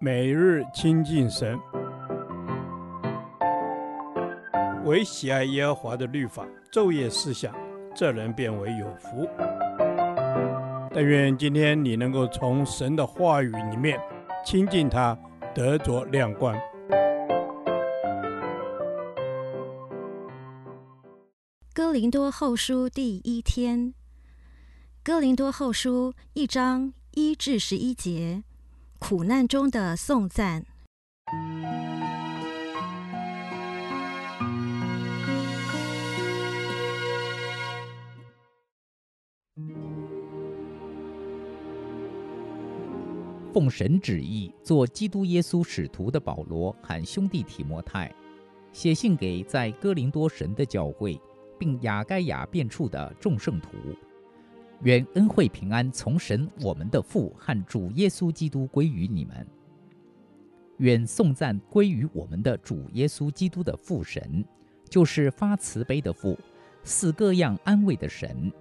每日亲近神，唯喜爱耶和华的律法，昼夜思想，这人便为有福。但愿今天你能够从神的话语里面亲近他，得着亮光。哥林多后书第一天，哥林多后书一章一至十一节。苦难中的颂赞。奉神旨意做基督耶稣使徒的保罗和兄弟提摩太，写信给在哥林多神的教会，并亚该亚遍处的众圣徒。愿恩惠平安从神我们的父和主耶稣基督归于你们。愿颂赞归于我们的主耶稣基督的父神，就是发慈悲的父，赐各样安慰的神。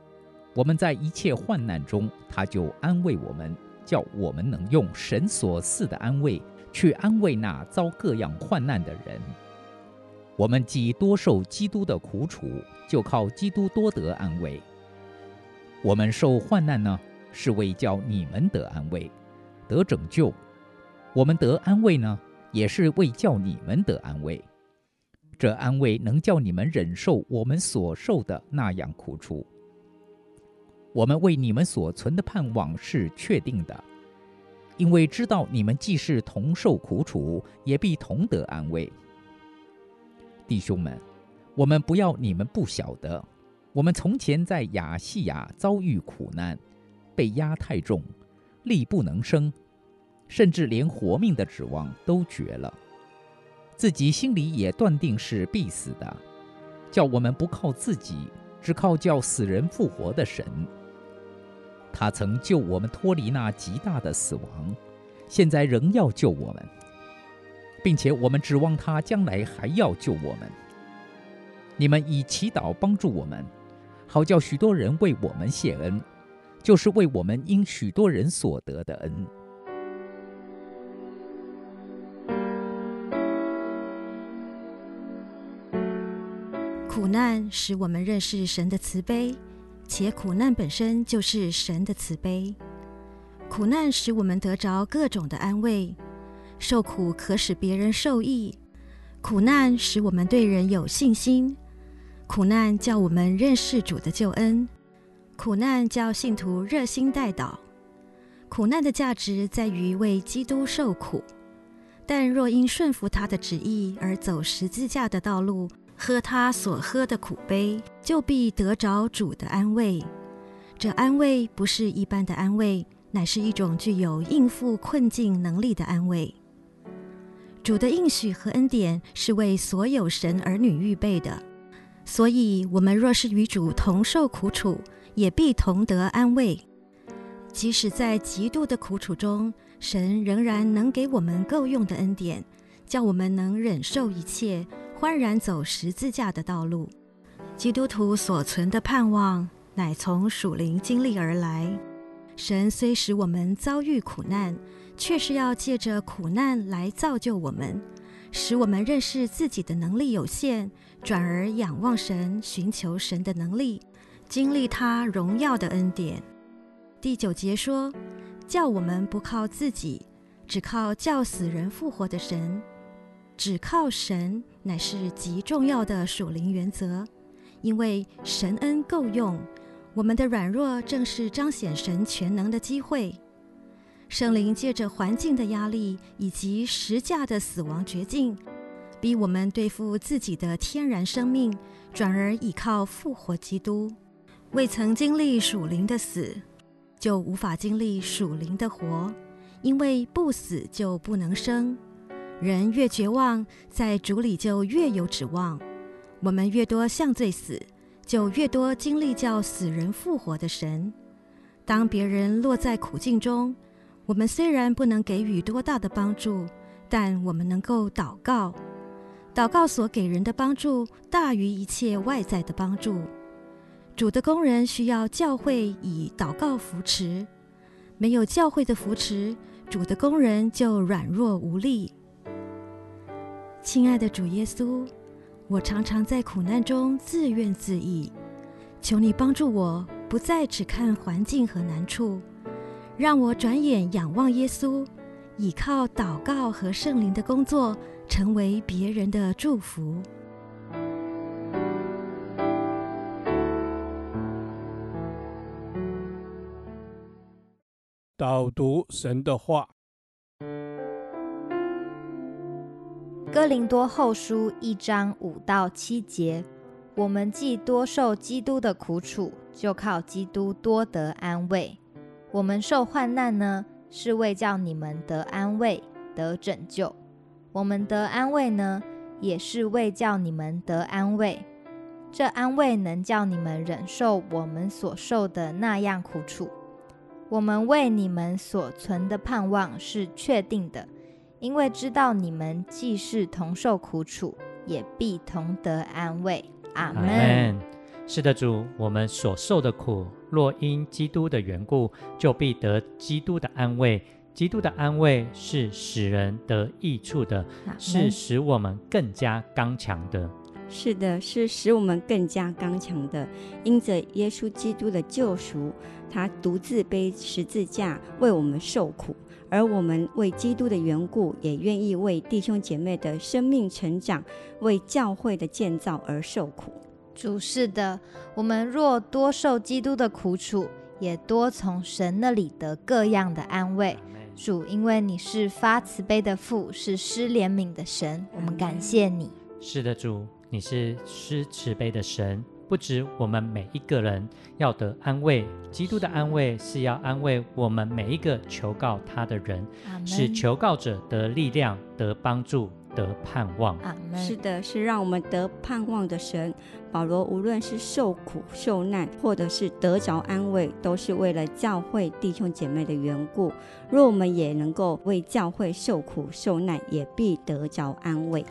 我们在一切患难中，他就安慰我们，叫我们能用神所赐的安慰去安慰那遭各样患难的人。我们既多受基督的苦楚，就靠基督多得安慰。我们受患难呢，是为叫你们得安慰、得拯救；我们得安慰呢，也是为叫你们得安慰。这安慰能叫你们忍受我们所受的那样苦楚。我们为你们所存的盼望是确定的，因为知道你们既是同受苦楚，也必同得安慰。弟兄们，我们不要你们不晓得。我们从前在亚细亚遭遇苦难，被压太重，力不能生，甚至连活命的指望都绝了，自己心里也断定是必死的，叫我们不靠自己，只靠叫死人复活的神。他曾救我们脱离那极大的死亡，现在仍要救我们，并且我们指望他将来还要救我们。你们以祈祷帮助我们。好叫许多人为我们谢恩，就是为我们因许多人所得的恩。苦难使我们认识神的慈悲，且苦难本身就是神的慈悲。苦难使我们得着各种的安慰，受苦可使别人受益。苦难使我们对人有信心。苦难叫我们认识主的救恩，苦难叫信徒热心代祷。苦难的价值在于为基督受苦，但若因顺服他的旨意而走十字架的道路，喝他所喝的苦杯，就必得着主的安慰。这安慰不是一般的安慰，乃是一种具有应付困境能力的安慰。主的应许和恩典是为所有神儿女预备的。所以，我们若是与主同受苦楚，也必同得安慰。即使在极度的苦楚中，神仍然能给我们够用的恩典，叫我们能忍受一切，欢然走十字架的道路。基督徒所存的盼望，乃从属灵经历而来。神虽使我们遭遇苦难，却是要借着苦难来造就我们。使我们认识自己的能力有限，转而仰望神，寻求神的能力，经历他荣耀的恩典。第九节说：“叫我们不靠自己，只靠叫死人复活的神。只靠神乃是极重要的属灵原则，因为神恩够用，我们的软弱正是彰显神全能的机会。”圣灵借着环境的压力以及十架的死亡绝境，逼我们对付自己的天然生命，转而倚靠复活基督。未曾经历属灵的死，就无法经历属灵的活，因为不死就不能生。人越绝望，在主里就越有指望。我们越多向罪死，就越多经历叫死人复活的神。当别人落在苦境中，我们虽然不能给予多大的帮助，但我们能够祷告。祷告所给人的帮助大于一切外在的帮助。主的工人需要教会以祷告扶持，没有教会的扶持，主的工人就软弱无力。亲爱的主耶稣，我常常在苦难中自怨自艾，求你帮助我，不再只看环境和难处，让我转眼仰望耶稣，倚靠祷告和圣灵的工作，成为别人的祝福。导读神的话，《哥林多后书》一章五到七节：我们既多受基督的苦楚，就靠基督多得安慰。我们受患难呢，是为叫你们得安慰、得拯救；我们得安慰呢，也是为叫你们得安慰。这安慰能叫你们忍受我们所受的那样苦楚。我们为你们所存的盼望是确定的，因为知道你们既是同受苦楚，也必同得安慰。阿门。是的，主，我们所受的苦，若因基督的缘故，就必得基督的安慰。基督的安慰是使人得益处的，是使我们更加刚强的。是的，是使我们更加刚强的，因着耶稣基督的救赎。他独自背十字架为我们受苦，而我们为基督的缘故，也愿意为弟兄姐妹的生命成长、为教会的建造而受苦。主，是的，我们若多受基督的苦楚，也多从神那里得各样的安慰。主，因为你是发慈悲的父，是施怜悯的神，我们感谢你。是的，主，你是施慈悲的神。不止我们每一个人要得安慰，基督的安慰是要安慰我们每一个求告他的人，使求告者得力量、得帮助、得盼望。是的，是让我们得盼望的神。保罗无论是受苦受难，或者是得着安慰，都是为了教会弟兄姐妹的缘故。若我们也能够为教会受苦受难，也必得着安慰。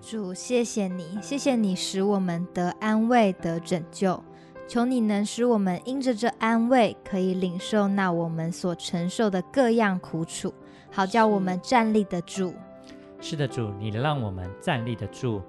主，谢谢你，谢谢你使我们得安慰、得拯救。求你能使我们因着这安慰，可以领受那我们所承受的各样苦楚，好叫我们站立得住。是的，主，你让我们站立得住，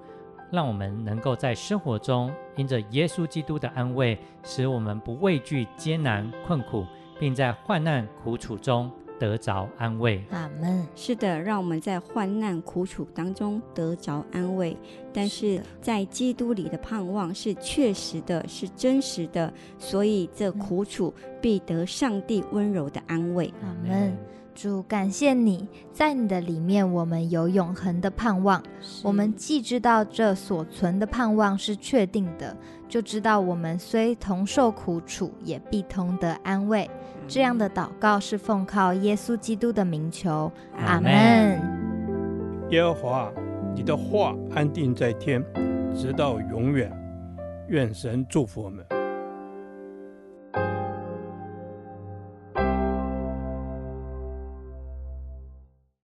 让我们能够在生活中因着耶稣基督的安慰，使我们不畏惧艰难困苦，并在患难苦楚中。得着安慰，阿门。是的，让我们在患难苦楚当中得着安慰。但是在基督里的盼望是确实的，是真实的，所以这苦楚必得上帝温柔的安慰。阿门。主，感谢你在你的里面，我们有永恒的盼望。我们既知道这所存的盼望是确定的，就知道我们虽同受苦楚，也必同得安慰。这样的祷告是奉靠耶稣基督的名求，阿门。耶和华，你的话安定在天，直到永远。愿神祝福我们。